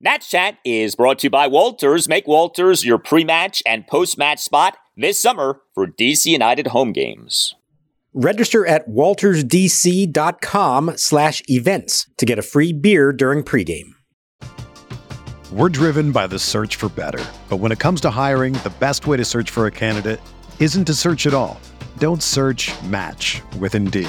Nats Chat is brought to you by Walters. Make Walters your pre-match and post-match spot this summer for DC United home games. Register at waltersdc.com slash events to get a free beer during pregame. We're driven by the search for better. But when it comes to hiring, the best way to search for a candidate isn't to search at all. Don't search match with Indeed.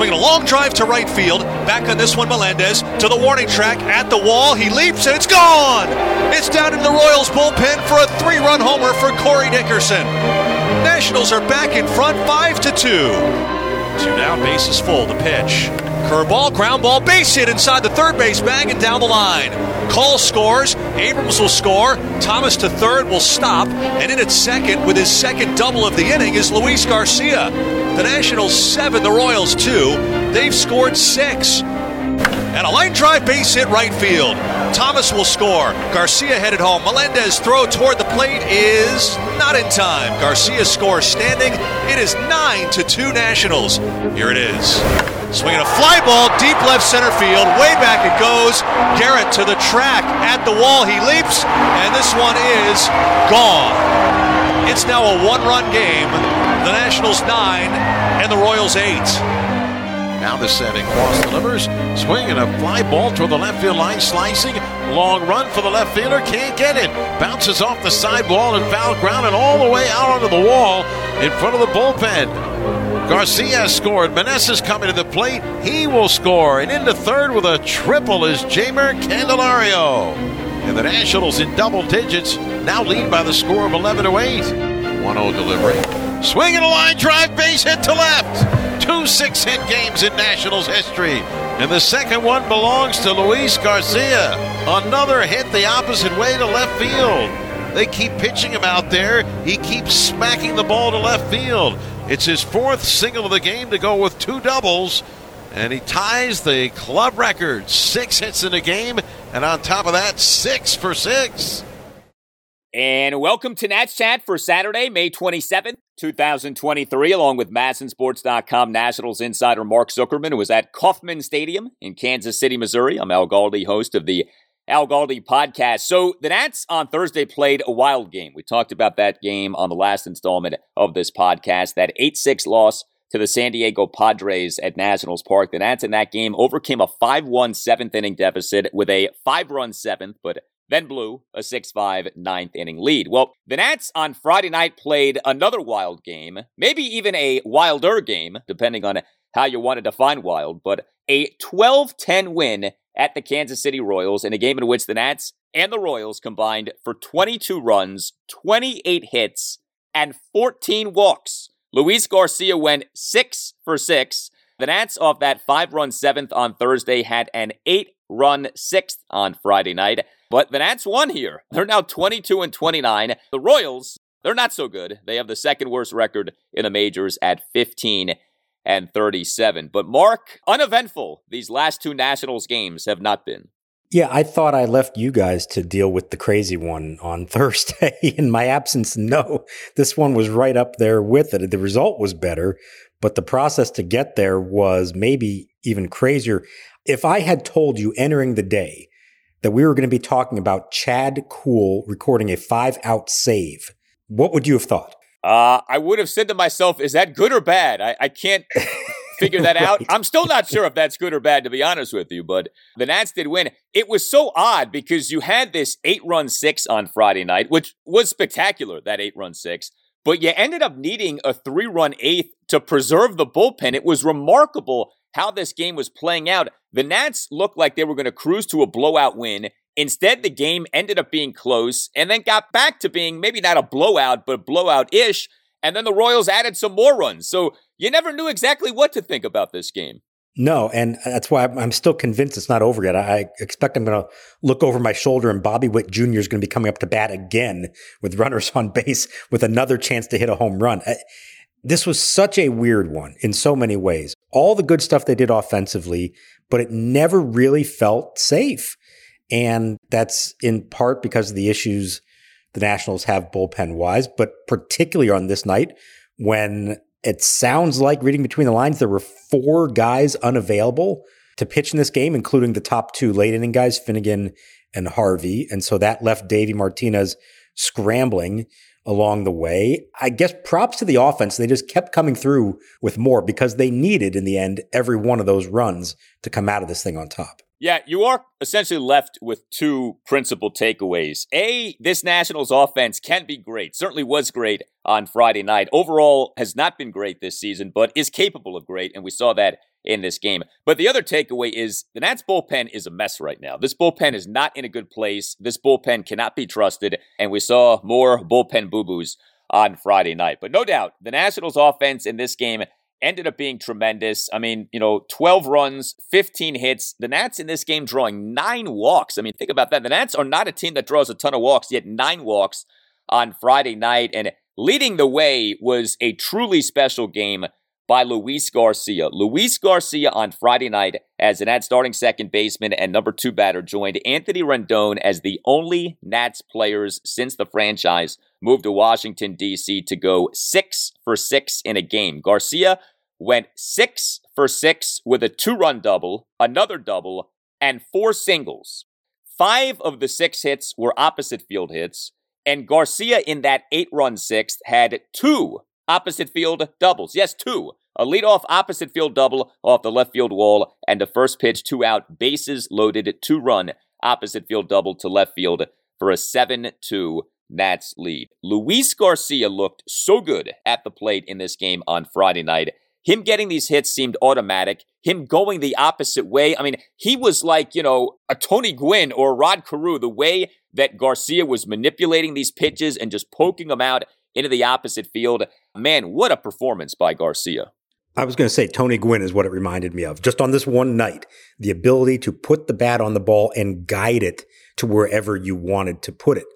Swinging a long drive to right field. Back on this one, Melendez to the warning track at the wall. He leaps and it's gone. It's down in the Royals bullpen for a three-run homer for Corey Dickerson. Nationals are back in front, five to two. Two down, bases full. The pitch. Curveball, ground ball, base hit inside the third base bag and down the line. Cole scores. Abrams will score. Thomas to third will stop. And in at second with his second double of the inning is Luis Garcia. The Nationals seven, the Royals two. They've scored six. And a line drive base hit right field. Thomas will score. Garcia headed home. Melendez throw toward the plate is not in time. Garcia scores standing. It is 9 to 2 Nationals. Here it is. Swinging a fly ball deep left center field. Way back it goes. Garrett to the track. At the wall he leaps. And this one is gone. It's now a one run game. The Nationals 9 and the Royals 8. Now the setting. Cross delivers. and a fly ball toward the left field line. Slicing. Long run for the left fielder. Can't get it. Bounces off the sidewall and foul ground and all the way out onto the wall in front of the bullpen. Garcia scored. Meneses coming to the plate. He will score. And into third with a triple is Jeimer Candelario. And the Nationals in double digits now lead by the score of 11 to 8. 1 0 delivery. Swinging a line drive, base hit to left. Two six hit games in Nationals history. And the second one belongs to Luis Garcia. Another hit the opposite way to left field. They keep pitching him out there. He keeps smacking the ball to left field. It's his fourth single of the game to go with two doubles. And he ties the club record. Six hits in a game. And on top of that, six for six. And welcome to Nats Chat for Saturday, May 27th, 2023, along with MASNsports.com Nationals insider Mark Zuckerman, who was at Kauffman Stadium in Kansas City, Missouri. I'm Al Galdi, host of the Al Galdi podcast. So the Nats on Thursday played a wild game. We talked about that game on the last installment of this podcast, that 8-6 loss to the San Diego Padres at Nationals Park. The Nats in that game overcame a 5-1 seventh inning deficit with a five-run seventh, but then blew a 6 5 ninth inning lead. Well, the Nats on Friday night played another wild game, maybe even a wilder game, depending on how you want to define wild, but a 12 10 win at the Kansas City Royals in a game in which the Nats and the Royals combined for 22 runs, 28 hits, and 14 walks. Luis Garcia went 6 for 6. The Nats, off that five run seventh on Thursday, had an eight run sixth on Friday night. But the Nats won here. They're now 22 and 29. The Royals, they're not so good. They have the second worst record in the majors at 15 and 37. But Mark, uneventful these last two Nationals games have not been. Yeah, I thought I left you guys to deal with the crazy one on Thursday in my absence. No, this one was right up there with it. The result was better, but the process to get there was maybe even crazier. If I had told you entering the day that we were going to be talking about Chad Kuhl recording a five out save, what would you have thought? Uh, I would have said to myself, is that good or bad? I, I can't figure that right. out. I'm still not sure if that's good or bad, to be honest with you, but the Nats did win. It was so odd because you had this eight run six on Friday night, which was spectacular, that eight run six, but you ended up needing a three run eighth to preserve the bullpen. It was remarkable how this game was playing out. The Nats looked like they were going to cruise to a blowout win. Instead, the game ended up being close and then got back to being maybe not a blowout, but blowout ish. And then the Royals added some more runs. So you never knew exactly what to think about this game. No, and that's why I'm still convinced it's not over yet. I expect I'm going to look over my shoulder and Bobby Witt Jr. is going to be coming up to bat again with runners on base with another chance to hit a home run. This was such a weird one in so many ways. All the good stuff they did offensively, but it never really felt safe. And that's in part because of the issues the Nationals have bullpen wise, but particularly on this night when it sounds like reading between the lines, there were four guys unavailable to pitch in this game, including the top two late inning guys, Finnegan and Harvey. And so that left Davey Martinez scrambling along the way. I guess props to the offense. They just kept coming through with more because they needed in the end every one of those runs to come out of this thing on top. Yeah, you are essentially left with two principal takeaways. A, this Nationals offense can be great, certainly was great on Friday night. Overall, has not been great this season, but is capable of great, and we saw that in this game. But the other takeaway is the Nats bullpen is a mess right now. This bullpen is not in a good place. This bullpen cannot be trusted, and we saw more bullpen boo boos on Friday night. But no doubt, the Nationals offense in this game ended up being tremendous. I mean, you know, 12 runs, 15 hits. The Nats in this game drawing nine walks. I mean, think about that. The Nats are not a team that draws a ton of walks, yet nine walks on Friday night. And leading the way was a truly special game by Luis Garcia. Luis Garcia on Friday night as an Nats starting second baseman and number two batter joined Anthony Rendon as the only Nats players since the franchise moved to Washington, D.C. to go six for six in a game. Garcia went six for six with a two run double, another double, and four singles. Five of the six hits were opposite field hits, and Garcia in that eight run sixth had two opposite field doubles. Yes, two. A leadoff opposite field double off the left field wall, and a first pitch, two out, bases loaded, two run opposite field double to left field for a 7 2 Nats lead. Luis Garcia looked so good at the plate in this game on Friday night. Him getting these hits seemed automatic. Him going the opposite way. I mean, he was like, you know, a Tony Gwynn or Rod Carew, the way that Garcia was manipulating these pitches and just poking them out into the opposite field. Man, what a performance by Garcia. I was going to say Tony Gwynn is what it reminded me of. Just on this one night, the ability to put the bat on the ball and guide it to wherever you wanted to put it.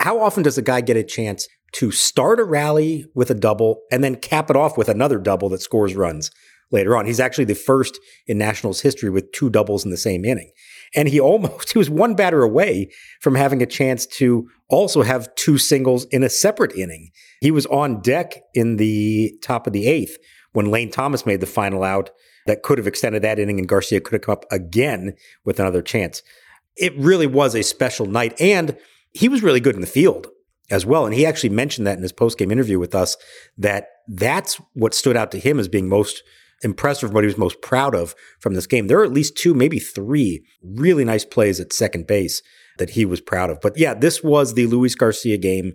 How often does a guy get a chance to start a rally with a double and then cap it off with another double that scores runs later on? He's actually the first in Nationals history with two doubles in the same inning. And he almost, he was one batter away from having a chance to also have two singles in a separate inning. He was on deck in the top of the eighth when Lane Thomas made the final out that could have extended that inning and Garcia could have come up again with another chance. It really was a special night. And he was really good in the field as well. And he actually mentioned that in his post game interview with us that that's what stood out to him as being most impressive, what he was most proud of from this game. There are at least two, maybe three really nice plays at second base that he was proud of. But yeah, this was the Luis Garcia game.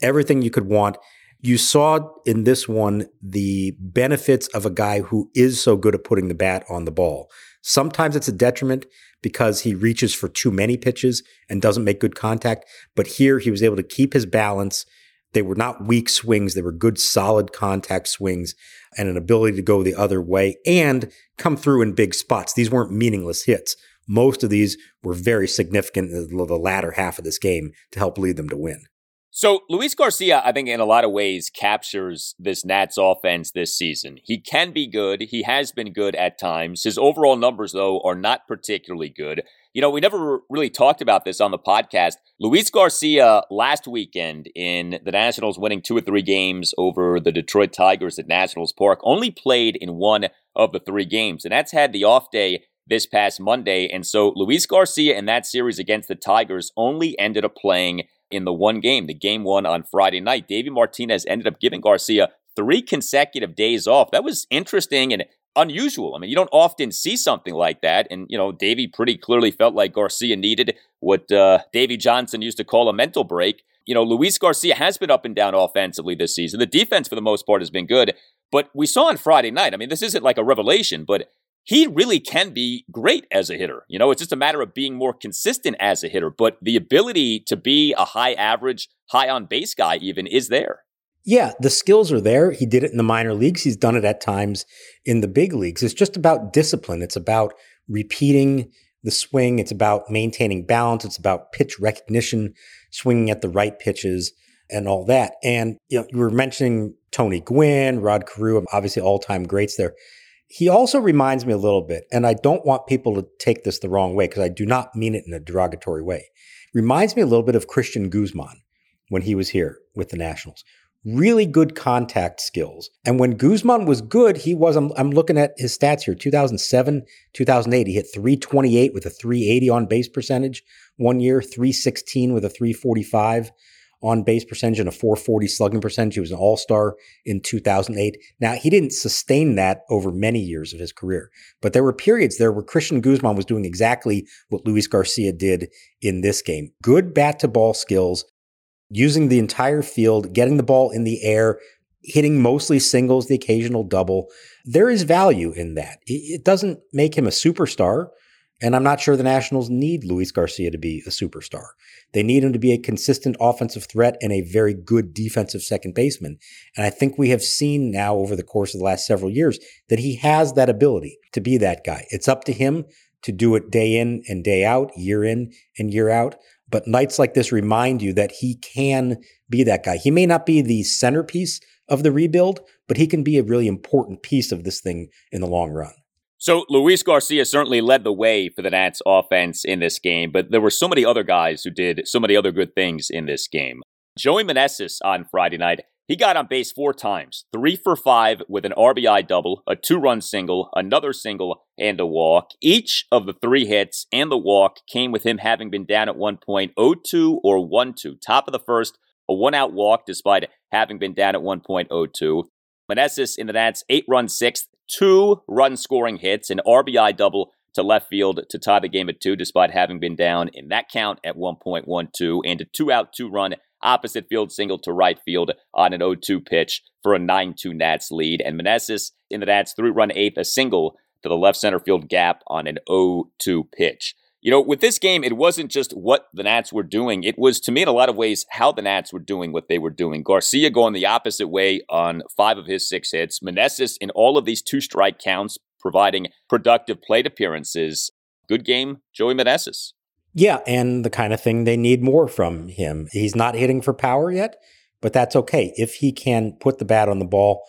Everything you could want. You saw in this one the benefits of a guy who is so good at putting the bat on the ball. Sometimes it's a detriment because he reaches for too many pitches and doesn't make good contact. But here he was able to keep his balance. They were not weak swings. They were good, solid contact swings and an ability to go the other way and come through in big spots. These weren't meaningless hits. Most of these were very significant in the latter half of this game to help lead them to win. So Luis Garcia, I think, in a lot of ways, captures this Nats offense this season. He can be good. He has been good at times. His overall numbers, though, are not particularly good. You know, we never really talked about this on the podcast. Luis Garcia last weekend in the Nationals winning two or three games over the Detroit Tigers at Nationals Park only played in one of the three games. And that's had the off day this past Monday. And so Luis Garcia in that series against the Tigers only ended up playing in the one game, the game one on Friday night. Davey Martinez ended up giving Garcia three consecutive days off. That was interesting and unusual. I mean, you don't often see something like that. And, you know, Davey pretty clearly felt like Garcia needed what uh, Davey Johnson used to call a mental break. You know, Luis Garcia has been up and down offensively this season. The defense, for the most part, has been good. But we saw on Friday night, I mean, this isn't like a revelation, but he really can be great as a hitter. You know, it's just a matter of being more consistent as a hitter. But the ability to be a high average, high on base guy, even, is there. Yeah, the skills are there. He did it in the minor leagues. He's done it at times in the big leagues. It's just about discipline. It's about repeating the swing. It's about maintaining balance. It's about pitch recognition, swinging at the right pitches and all that. And you know, you were mentioning Tony Gwynn, Rod Carew, obviously all-time greats there. He also reminds me a little bit, and I don't want people to take this the wrong way because I do not mean it in a derogatory way. Reminds me a little bit of Cristian Guzman when he was here with the Nationals really good contact skills. And when Guzman was good, he was, I'm, I'm, looking at his stats here 2007, 2008, he hit 328 with a 380 on base percentage one year, 316 with a 345 on base percentage and a 440 slugging percentage. He was an all star in 2008. Now, he didn't sustain that over many years of his career, but there were periods there where Cristian Guzman was doing exactly what Luis Garcia did in this game. Good bat to ball skills, using the entire field, getting the ball in the air, hitting mostly singles, the occasional double. There is value in that. It doesn't make him a superstar. And I'm not sure the Nationals need Luis Garcia to be a superstar. They need him to be a consistent offensive threat and a very good defensive second baseman. And I think we have seen now over the course of the last several years that he has that ability to be that guy. It's up to him to do it day in and day out, year in and year out. But nights like this remind you that he can be that guy. He may not be the centerpiece of the rebuild, but he can be a really important piece of this thing in the long run. So Luis Garcia certainly led the way for the Nats offense in this game, but there were so many other guys who did so many other good things in this game. Joey Meneses on Friday night he got on base four times, three for five with an RBI double, a two run single, another single, and a walk. Each of the three hits and the walk came with him having been down at one point 0 2 or 1 2. Top of the first, a one out walk despite having been down at 1.02. Meneses in the Nats, eight run sixth, two run scoring hits, an RBI double to left field to tie the game at two despite having been down in that count at 1.12, and a two out, two run opposite field single to right field on an 0 2 pitch for a 9 2 Nats lead. And Meneses in the Nats three run eighth, a single to the left center field gap on an 0 2 pitch. You know, with this game, it wasn't just what the Nats were doing. It was, to me, in a lot of ways, how the Nats were doing what they were doing. Garcia going the opposite way on five of his six hits. Meneses in all of these two strike counts, providing productive plate appearances. Good game, Joey Meneses. Yeah, and the kind of thing they need more from him. He's not hitting for power yet, but that's okay. If he can put the bat on the ball,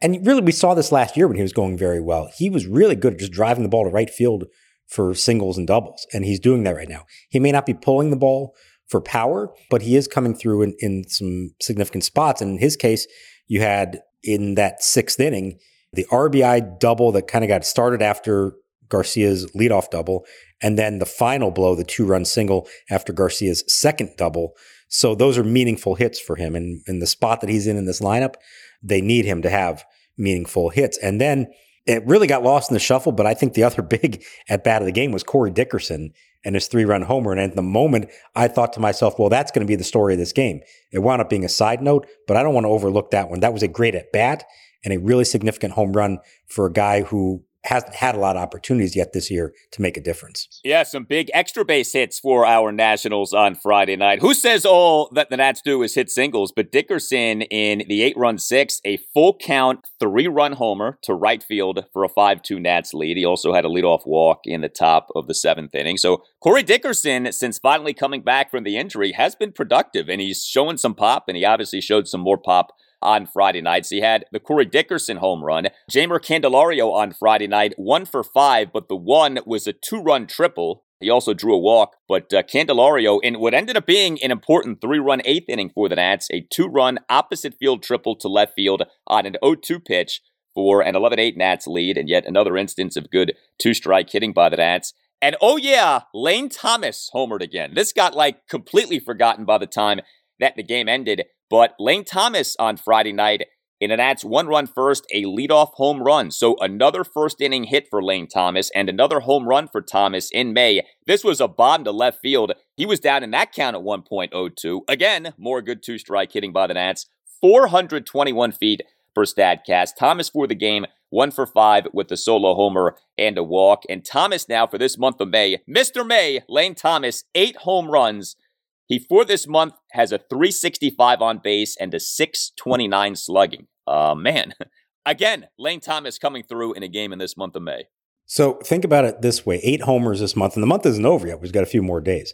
and really we saw this last year when he was going very well. He was really good at just driving the ball to right field for singles and doubles, and he's doing that right now. He may not be pulling the ball for power, but he is coming through in, in some significant spots. And in his case, you had in that sixth inning, the RBI double that kind of got started after Garcia's leadoff double, and then the final blow, the two run single after Garcia's second double. So those are meaningful hits for him. And in the spot that he's in in this lineup, they need him to have meaningful hits. And then it really got lost in the shuffle, but I think the other big at bat of the game was Corey Dickerson and his three run homer. And at the moment, I thought to myself, well, that's going to be the story of this game. It wound up being a side note, but I don't want to overlook that one. That was a great at bat and a really significant home run for a guy who hasn't had a lot of opportunities yet this year to make a difference. Yeah, some big extra base hits for our Nationals on Friday night. Who says all that the Nats do is hit singles? But Dickerson in the eight run six, a full count three run homer to right field for a 5 2 Nats lead. He also had a leadoff walk in the top of the seventh inning. So Corey Dickerson, since finally coming back from the injury, has been productive and he's showing some pop, and he obviously showed some more pop on Friday nights. He had the Corey Dickerson home run, Jeimer Candelario on Friday night, one for five, but the one was a two run triple. He also drew a walk, but uh, Candelario, in what ended up being an important three run eighth inning for the Nats, a two run opposite field triple to left field on an 0 2 pitch for an 11 8 Nats lead, and yet another instance of good two strike hitting by the Nats. And oh, yeah, Lane Thomas homered again. This got like completely forgotten by the time that the game ended. But Lane Thomas on Friday night, in an Nats one run first, a leadoff home run. So another first inning hit for Lane Thomas and another home run for Thomas in May. This was a bomb to left field. He was down in that count at 1.02. Again, more good two strike hitting by the Nats. 421 feet for StatCast. Thomas for the game, one for five with the solo homer and a walk. And Thomas now for this month of May, Mr. May, Lane Thomas, eight home runs. He for this month has a 365 on base and a 629 slugging. Uh, man, again, Lane Thomas coming through in a game in this month of May. So think about it this way eight homers this month, and the month isn't over yet. We've got a few more days.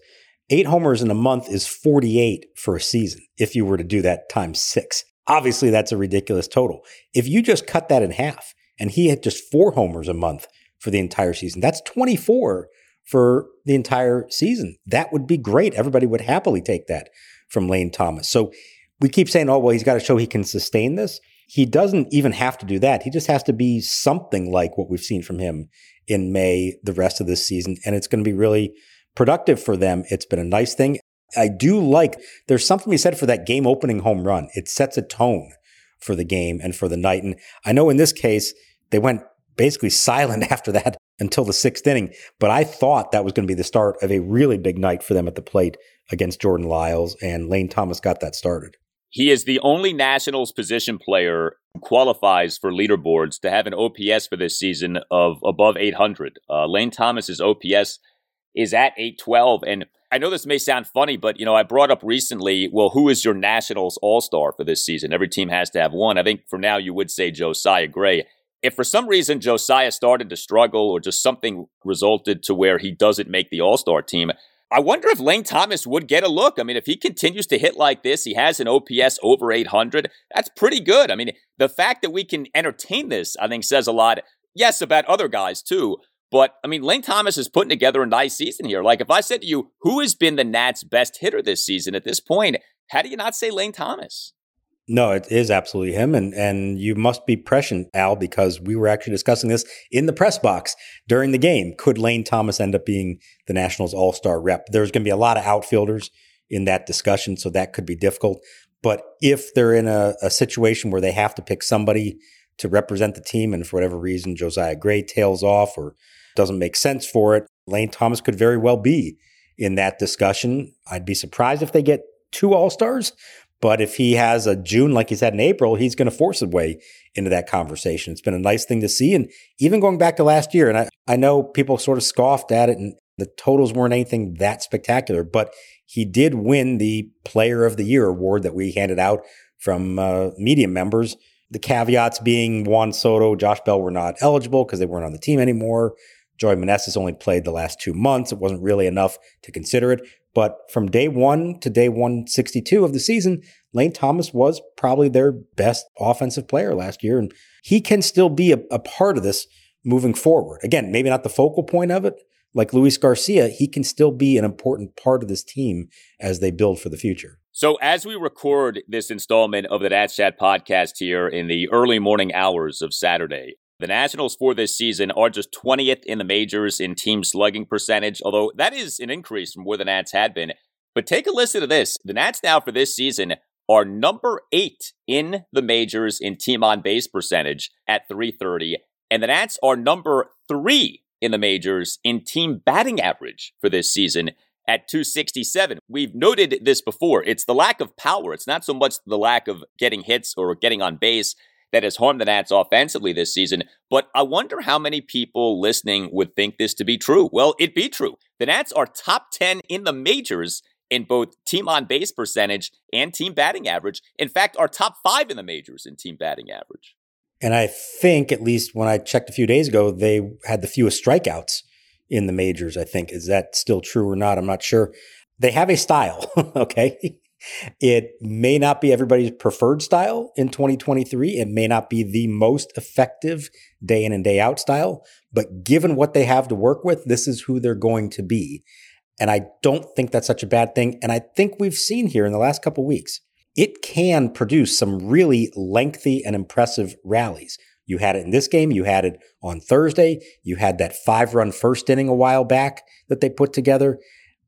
Eight homers in a month is 48 for a season if you were to do that times six. Obviously, that's a ridiculous total. If you just cut that in half and he had just four homers a month for the entire season, that's 24 for the entire season. That would be great. Everybody would happily take that from Lane Thomas. So we keep saying, oh, well, he's got to show he can sustain this. He doesn't even have to do that. He just has to be something like what we've seen from him in May, the rest of this season. And it's going to be really productive for them. It's been a nice thing. I do like, there's something to be said for that game opening home run. It sets a tone for the game and for the night. And I know in this case, they went basically silent after that until the sixth inning. But I thought that was going to be the start of a really big night for them at the plate against Jordan Lyles, and Lane Thomas got that started. He is the only Nationals position player who qualifies for leaderboards to have an OPS for this season of above 800. Uh, Lane Thomas's OPS is at 812. And I know this may sound funny, but you know, I brought up recently, well, who is your Nationals All-Star for this season? Every team has to have one. I think for now you would say Josiah Gray. If for some reason Josiah started to struggle or just something resulted to where he doesn't make the All-Star team, I wonder if Lane Thomas would get a look. I mean, if he continues to hit like this, he has an OPS over 800. That's pretty good. I mean, the fact that we can entertain this, I think, says a lot. Yes, about other guys too. But I mean, Lane Thomas is putting together a nice season here. Like, if I said to you, who has been the Nats' best hitter this season at this point, how do you not say Lane Thomas? No, it is absolutely him. And and you must be prescient, Al, because we were actually discussing this in the press box during the game. Could Lane Thomas end up being the Nationals all star rep? There's going to be a lot of outfielders in that discussion, so that could be difficult. But if they're in a, a situation where they have to pick somebody to represent the team, and for whatever reason Josiah Gray tails off or doesn't make sense for it, Lane Thomas could very well be in that discussion. I'd be surprised if they get two All Stars, but if he has a June like he's had in April, he's going to force his way into that conversation. It's been a nice thing to see. And even going back to last year, and I, I know people sort of scoffed at it and the totals weren't anything that spectacular, but he did win the Player of the Year award that we handed out from uh, media members. The caveats being Juan Soto, Josh Bell were not eligible because they weren't on the team anymore. Joey Meneses only played the last two months. It wasn't really enough to consider it. But from day one to day 162 of the season, Lane Thomas was probably their best offensive player last year. And he can still be a, a part of this moving forward. Again, maybe not the focal point of it, like Luis Garcia, he can still be an important part of this team as they build for the future. So, as we record this installment of the Nats Chat podcast here in the early morning hours of Saturday, the Nationals for this season are just 20th in the majors in team slugging percentage, although that is an increase from where the Nats had been. But take a listen to this. The Nats now for this season are number eight in the majors in team on base percentage at 330. And the Nats are number three in the majors in team batting average for this season at 267. We've noted this before. It's the lack of power. It's not so much the lack of getting hits or getting on base that has harmed the Nats offensively this season. But I wonder how many people listening would think this to be true. Well, it be true. The Nats are top 10 in the majors in both team on base percentage and team batting average. In fact, are top five in the majors in team batting average. And I think, at least when I checked a few days ago, they had the fewest strikeouts in the majors. I think. Is that still true or not? I'm not sure. They have a style, okay? It may not be everybody's preferred style in 2023. It may not be the most effective day in and day out style, but given what they have to work with, this is who they're going to be. And I don't think that's such a bad thing. And I think we've seen here in the last couple weeks, it can produce some really lengthy and impressive rallies. You had it in this game. You had it on Thursday. You had that five run first inning a while back that they put together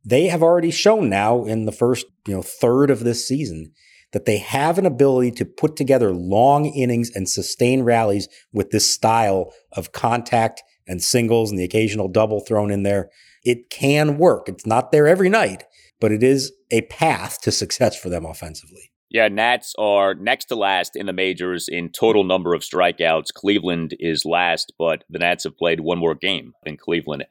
they have already shown now in the first, you know, third of this season that they have an ability to put together long innings and sustain rallies with this style of contact and singles and the occasional double thrown in there. It can work. It's not there every night, but it is a path to success for them offensively. Yeah, Nats are next to last in the majors in total number of strikeouts. Cleveland is last, but the Nats have played one more game than Cleveland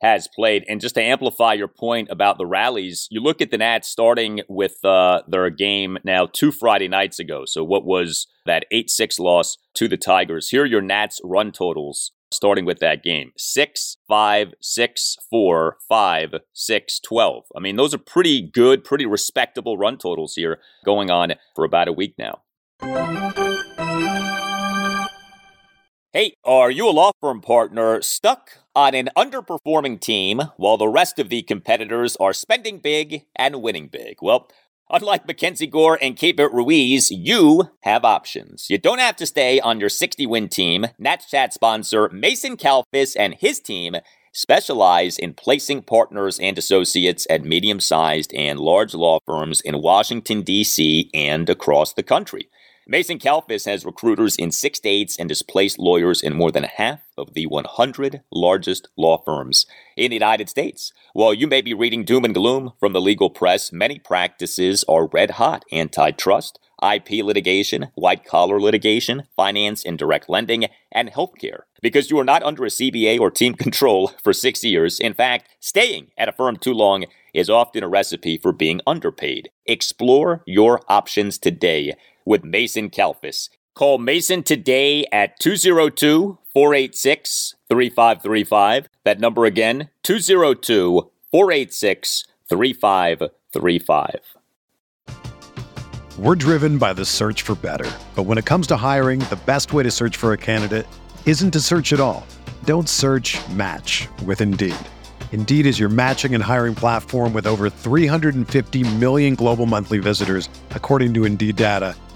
has played. And just to amplify your point about the rallies, you look at the Nats starting with uh, their game now two Friday nights ago. So, what was that 8 6 loss to the Tigers? Here are your Nats run totals starting with that game 6, 5, 6, 4, 5, 6, 12. I mean, those are pretty good, pretty respectable run totals here going on for about a week now. Hey, are you a law firm partner stuck on an underperforming team while the rest of the competitors are spending big and winning big? Well, Unlike Mackenzie Gore and Keibert Ruiz, you have options. You don't have to stay on your 60 win team. Nats Chat sponsor Mason Kalfas and his team specialize in placing partners and associates at medium sized and large law firms in Washington, D.C. and across the country. Mason Kalfas has recruiters in six states and has placed lawyers in more than half of the 100 largest law firms in the United States. While you may be reading doom and gloom from the legal press, many practices are red hot antitrust, IP litigation, white collar litigation, finance and direct lending, and healthcare. Because you are not under a CBA or team control for six years. In fact, staying at a firm too long is often a recipe for being underpaid. Explore your options today with Mason Kalfas. Call Mason today at 202 486 3535. That number again, 202 486 3535. We're driven by the search for better. But when it comes to hiring, the best way to search for a candidate isn't to search at all. Don't search match with Indeed. Indeed is your matching and hiring platform with over 350 million global monthly visitors, according to Indeed data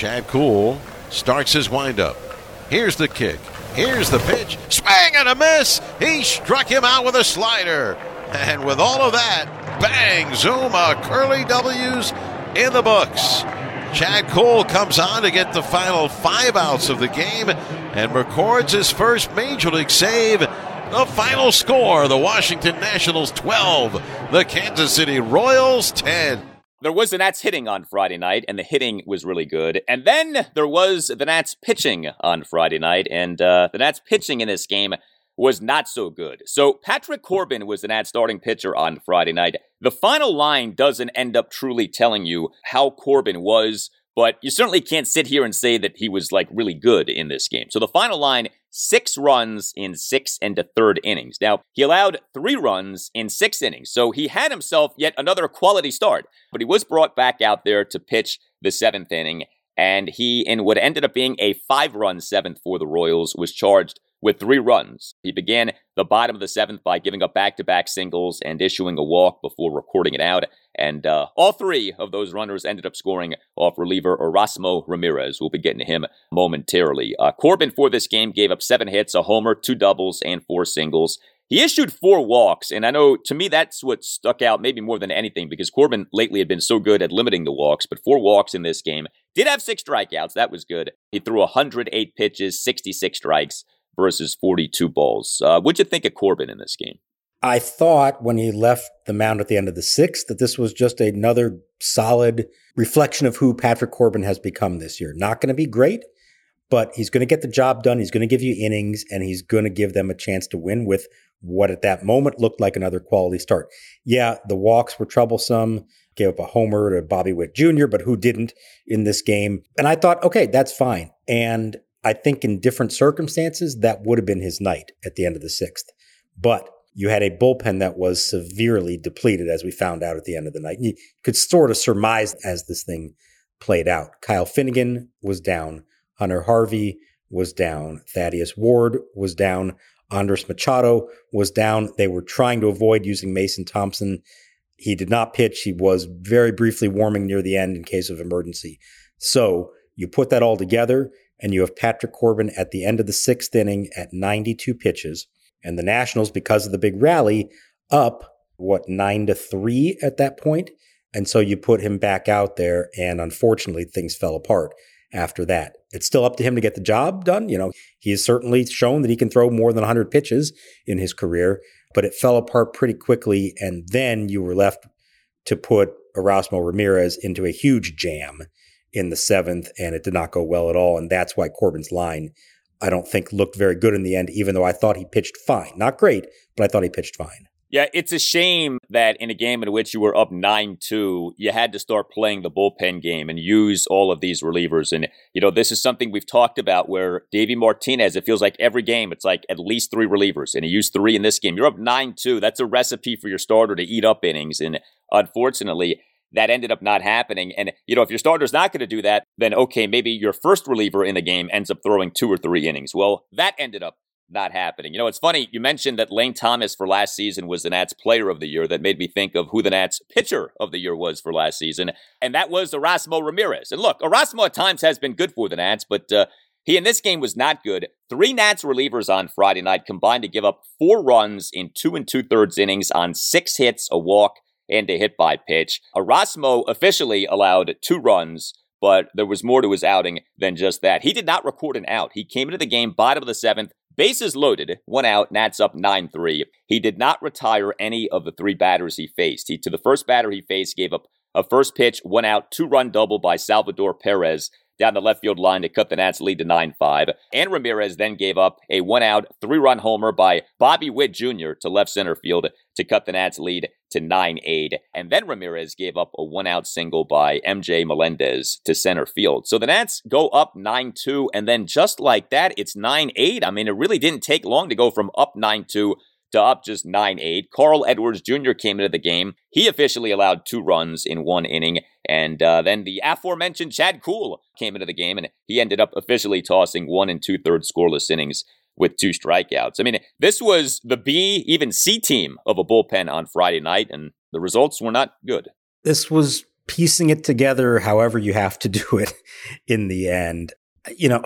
Chad Kuhl starts his windup. Here's the kick. Here's the pitch. Swing and a miss. He struck him out with a slider. And with all of that, bang, zoom, a curly W's in the books. Chad Kuhl comes on to get the final five outs of the game and records his first major league save. The final score the Washington Nationals 12, the Kansas City Royals 10. There was the Nats hitting on Friday night, and the hitting was really good. And then there was the Nats pitching on Friday night, and uh, the Nats pitching in this game was not so good. So Patrick Corbin was the Nats starting pitcher on Friday night. The final line doesn't end up truly telling you how Corbin was, but you certainly can't sit here and say that he was like really good in this game. So the final line six runs in six and a third innings. Now, he allowed three runs in six innings, so he had himself yet another quality start, but he was brought back out there to pitch the seventh inning, and he, in what ended up being a five run seventh for the Royals, was charged with three runs. He began the bottom of the seventh by giving up back to back singles and issuing a walk before recording it out. And uh, all three of those runners ended up scoring off reliever Erasmo Ramirez. We'll be getting to him momentarily. Uh, Corbin for this game gave up seven hits, a homer, two doubles, and four singles. He issued four walks, and I know to me that's what stuck out maybe more than anything because Corbin lately had been so good at limiting the walks, but four walks in this game. Did have six strikeouts, that was good. He threw 108 pitches, 66 strikes versus 42 balls. Uh, what'd you think of Corbin in this game? I thought when he left the mound at the end of the sixth that this was just another solid reflection of who Patrick Corbin has become this year. Not going to be great, but he's going to get the job done. He's going to give you innings and he's going to give them a chance to win with what at that moment looked like another quality start. Yeah, the walks were troublesome. Gave up a homer to Bobby Witt Jr., but who didn't in this game? And I thought, okay, that's fine. And I think in different circumstances, that would have been his night at the end of the sixth. But you had a bullpen that was severely depleted, as we found out at the end of the night. You could sort of surmise as this thing played out. Kyle Finnegan was down. Hunter Harvey was down. Thaddeus Ward was down. Andres Machado was down. They were trying to avoid using Mason Thompson. He did not pitch. He was very briefly warming near the end in case of emergency. So you put that all together, and you have Patrick Corbin at the end of the sixth inning at 92 pitches, and the Nationals, because of the big rally, up what nine to three at that point. And so you put him back out there, and unfortunately, things fell apart after that. It's still up to him to get the job done. You know, he has certainly shown that he can throw more than 100 pitches in his career, but it fell apart pretty quickly. And then you were left to put Erasmo Ramirez into a huge jam in the seventh, and it did not go well at all. And that's why Corbin's line, I don't think, looked very good in the end, even though I thought he pitched fine. Not great, but I thought he pitched fine. Yeah, it's a shame that in a game in which you were up 9 2, you had to start playing the bullpen game and use all of these relievers. And, you know, this is something we've talked about where Davey Martinez, it feels like every game, it's like at least three relievers. And he used three in this game. You're up 9 2. That's a recipe for your starter to eat up innings. And unfortunately, that ended up not happening. And, you know, if your starter's not going to do that, then okay, maybe your first reliever in the game ends up throwing two or three innings. Well, that ended up not happening. You know, it's funny. You mentioned that Lane Thomas for last season was the Nats player of the year. That made me think of who the Nats pitcher of the year was for last season. And that was Erasmo Ramirez. And look, Erasmo at times has been good for the Nats, but uh, he in this game was not good. Three Nats relievers on Friday night combined to give up four runs in two and two thirds innings on six hits, a walk, and a hit by pitch. Erasmo officially allowed two runs but there was more to his outing than just that. He did not record an out. He came into the game bottom of the seventh, Bases loaded, one out, Nats up 9 3. He did not retire any of the three batters he faced. He, to the first batter he faced, gave up a first pitch, one out, two run double by Salvador Perez down the left field line to cut the Nats lead to 9 5. And Ramirez then gave up a one out, three run homer by Bobby Witt Jr. to left center field to cut the Nats lead to 9 8. And then Ramirez gave up a one out single by MJ Melendez to center field. So the Nats go up 9 2. And then just like that, it's 9 8. I mean, it really didn't take long to go from up 9 2 up just 9 8. Carl Edwards Jr. came into the game. He officially allowed two runs in one inning. And uh, then the aforementioned Chad Kuhl came into the game, and he ended up officially tossing one and two thirds scoreless innings with two strikeouts. I mean, this was the B, even C team of a bullpen on Friday night, and the results were not good. This was piecing it together however you have to do it in the end. You know,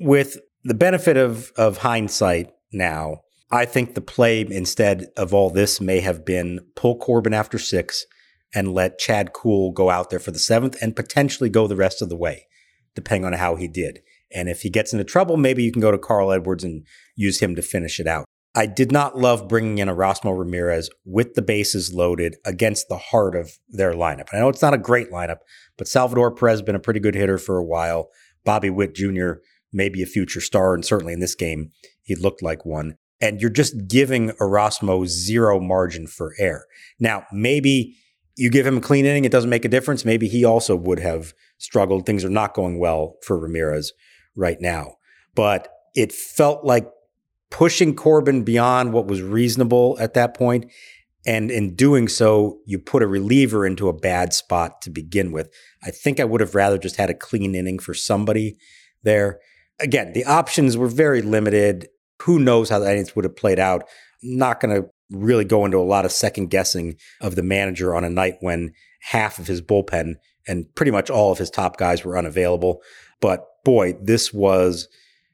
with the benefit of, of hindsight now, I think the play instead of all this may have been pull Corbin after six and let Chad Kuhl go out there for the seventh and potentially go the rest of the way, depending on how he did. And if he gets into trouble, maybe you can go to Carl Edwards and use him to finish it out. I did not love bringing in Erasmo Ramirez with the bases loaded against the heart of their lineup. I know it's not a great lineup, but Salvador Perez has been a pretty good hitter for a while. Bobby Witt Jr. may be a future star, and certainly in this game, he looked like one and you're just giving Erasmo zero margin for error. Now, maybe you give him a clean inning, it doesn't make a difference. Maybe he also would have struggled. Things are not going well for Ramirez right now. But it felt like pushing Corbin beyond what was reasonable at that point. And in doing so, you put a reliever into a bad spot to begin with. I think I would have rather just had a clean inning for somebody there. again, the options were very limited. Who knows how the innings would have played out? Not going to really go into a lot of second guessing of the manager on a night when half of his bullpen and pretty much all of his top guys were unavailable. But boy, this was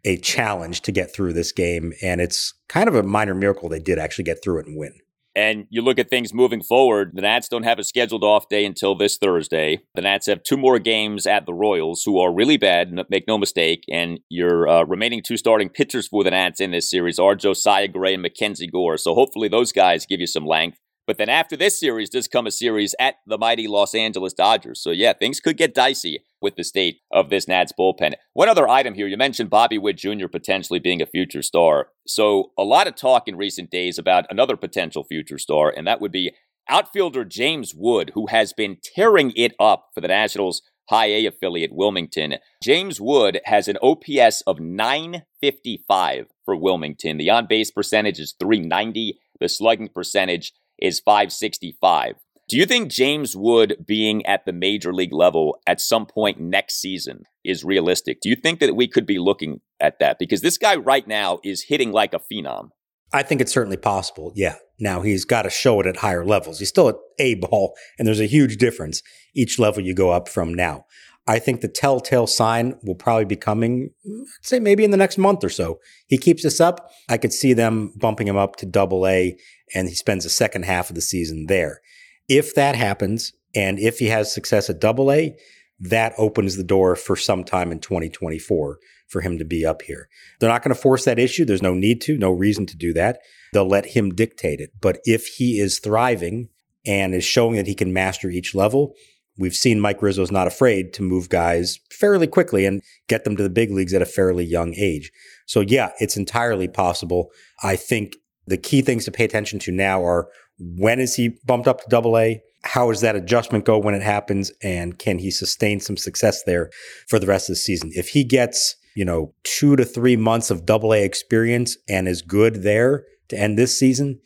a challenge to get through this game. And it's kind of a minor miracle they did actually get through it and win. And you look at things moving forward, the Nats don't have a scheduled off day until this Thursday. The Nats have two more games at the Royals, who are really bad, make no mistake. And your uh, remaining two starting pitchers for the Nats in this series are Josiah Gray and Mackenzie Gore. So hopefully those guys give you some length. But then after this series does come a series at the mighty Los Angeles Dodgers. So yeah, things could get dicey with the state of this Nats bullpen. One other item here, you mentioned Bobby Witt Jr. potentially being a future star. So a lot of talk in recent days about another potential future star, and that would be outfielder James Wood, who has been tearing it up for the Nationals high A affiliate Wilmington. James Wood has an OPS of 955 for Wilmington. The on base percentage is 390. The slugging percentage is 565. Do you think James Wood being at the major league level at some point next season is realistic? Do you think that we could be looking at that? Because this guy right now is hitting like a phenom. I think it's certainly possible. Yeah. Now he's got to show it at higher levels. He's still at A ball, and there's a huge difference each level you go up from now. I think the telltale sign will probably be coming, I'd say maybe in the next month or so. He keeps this up. I could see them bumping him up to double A and he spends the second half of the season there. If that happens, and if he has success at double A, that opens the door for some time in 2024 for him to be up here. They're not going to force that issue. There's no need to, no reason to do that. They'll let him dictate it. But if he is thriving and is showing that he can master each level, we've seen Mike Rizzo's not afraid to move guys fairly quickly and get them to the big leagues at a fairly young age. So yeah, it's entirely possible. I think the key things to pay attention to now are when is he bumped up to double A? How does that adjustment go when it happens? And can he sustain some success there for the rest of the season? If he gets, you know, two to three months of double A experience and is good there to end this season,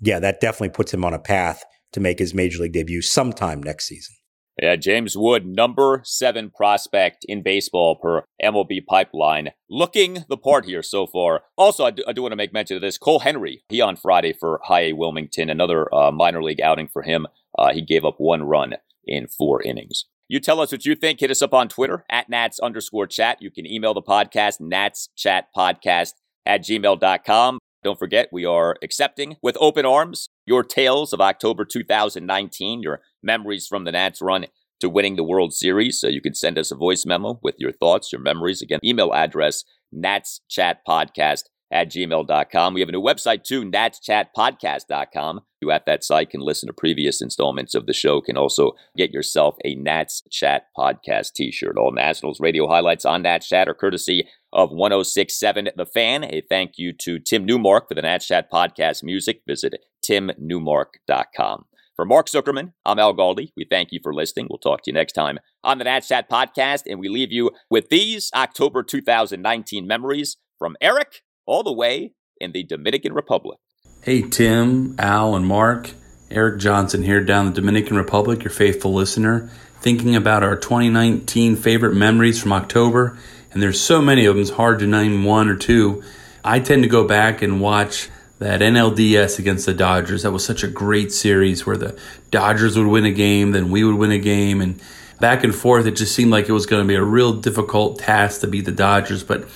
yeah, that definitely puts him on a path to make his major league debut sometime next season. Yeah, James Wood, number seven prospect in baseball per MLB pipeline. Looking the part here so far. Also, I do, I do want to make mention of this. Cole Henry, he on Friday for High A Wilmington, another uh, minor league outing for him. Uh, he gave up one run in four innings. You tell us what you think. Hit us up on Twitter at Nats underscore chat. You can email the podcast, Nats Chat Podcast at gmail.com. Don't forget, we are accepting with open arms your tales of October 2019, your memories from the Nats run to winning the World Series. So you can send us a voice memo with your thoughts, your memories. Again, email address, natschatpodcast at gmail.com. We have a new website too, natschatpodcast.com. You at that site can listen to previous installments of the show, can also get yourself a Nats Chat podcast t-shirt. All Nationals radio highlights on Nats Chat are courtesy of 1067 The Fan. A thank you to Tim Newmark for the Nats Chat podcast music. Visit timnewmark.com. For Mark Zuckerman, I'm Al Galdi. We thank you for listening. We'll talk to you next time on the Nats Chat podcast, and we leave you with these October 2019 memories from Eric all the way in the Dominican Republic. Hey, Tim, Al, and Mark. Eric Johnson here down the Dominican Republic, your faithful listener, thinking about our 2019 favorite memories from October. And there's so many of them, it's hard to name one or two. I tend to go back and watch that NLDS against the Dodgers. That was such a great series where the Dodgers would win a game, then we would win a game, and back and forth. It just seemed like it was going to be a real difficult task to beat the Dodgers. But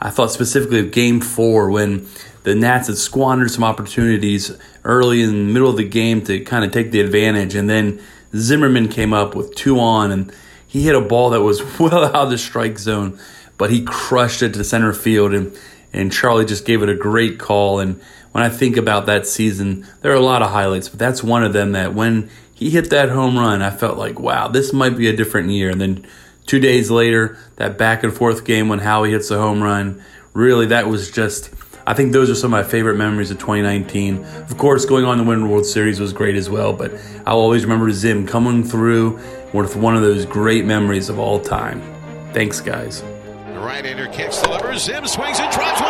I thought specifically of game four when the Nats had squandered some opportunities early in the middle of the game to kind of take the advantage. And then Zimmerman came up with two on and he hit a ball that was well out of the strike zone, but he crushed it to center field and, and Charlie just gave it a great call. And when I think about that season, there are a lot of highlights, but that's one of them that when he hit that home run, I felt like, wow, this might be a different year. And then Two days later, that back and forth game when Howie hits the home run, really, that was just. I think those are some of my favorite memories of 2019. Of course, going on to win World Series was great as well, but I'll always remember Zim coming through with one of those great memories of all time. Thanks, guys. The right-hander kicks, delivers. Zim swings and drives one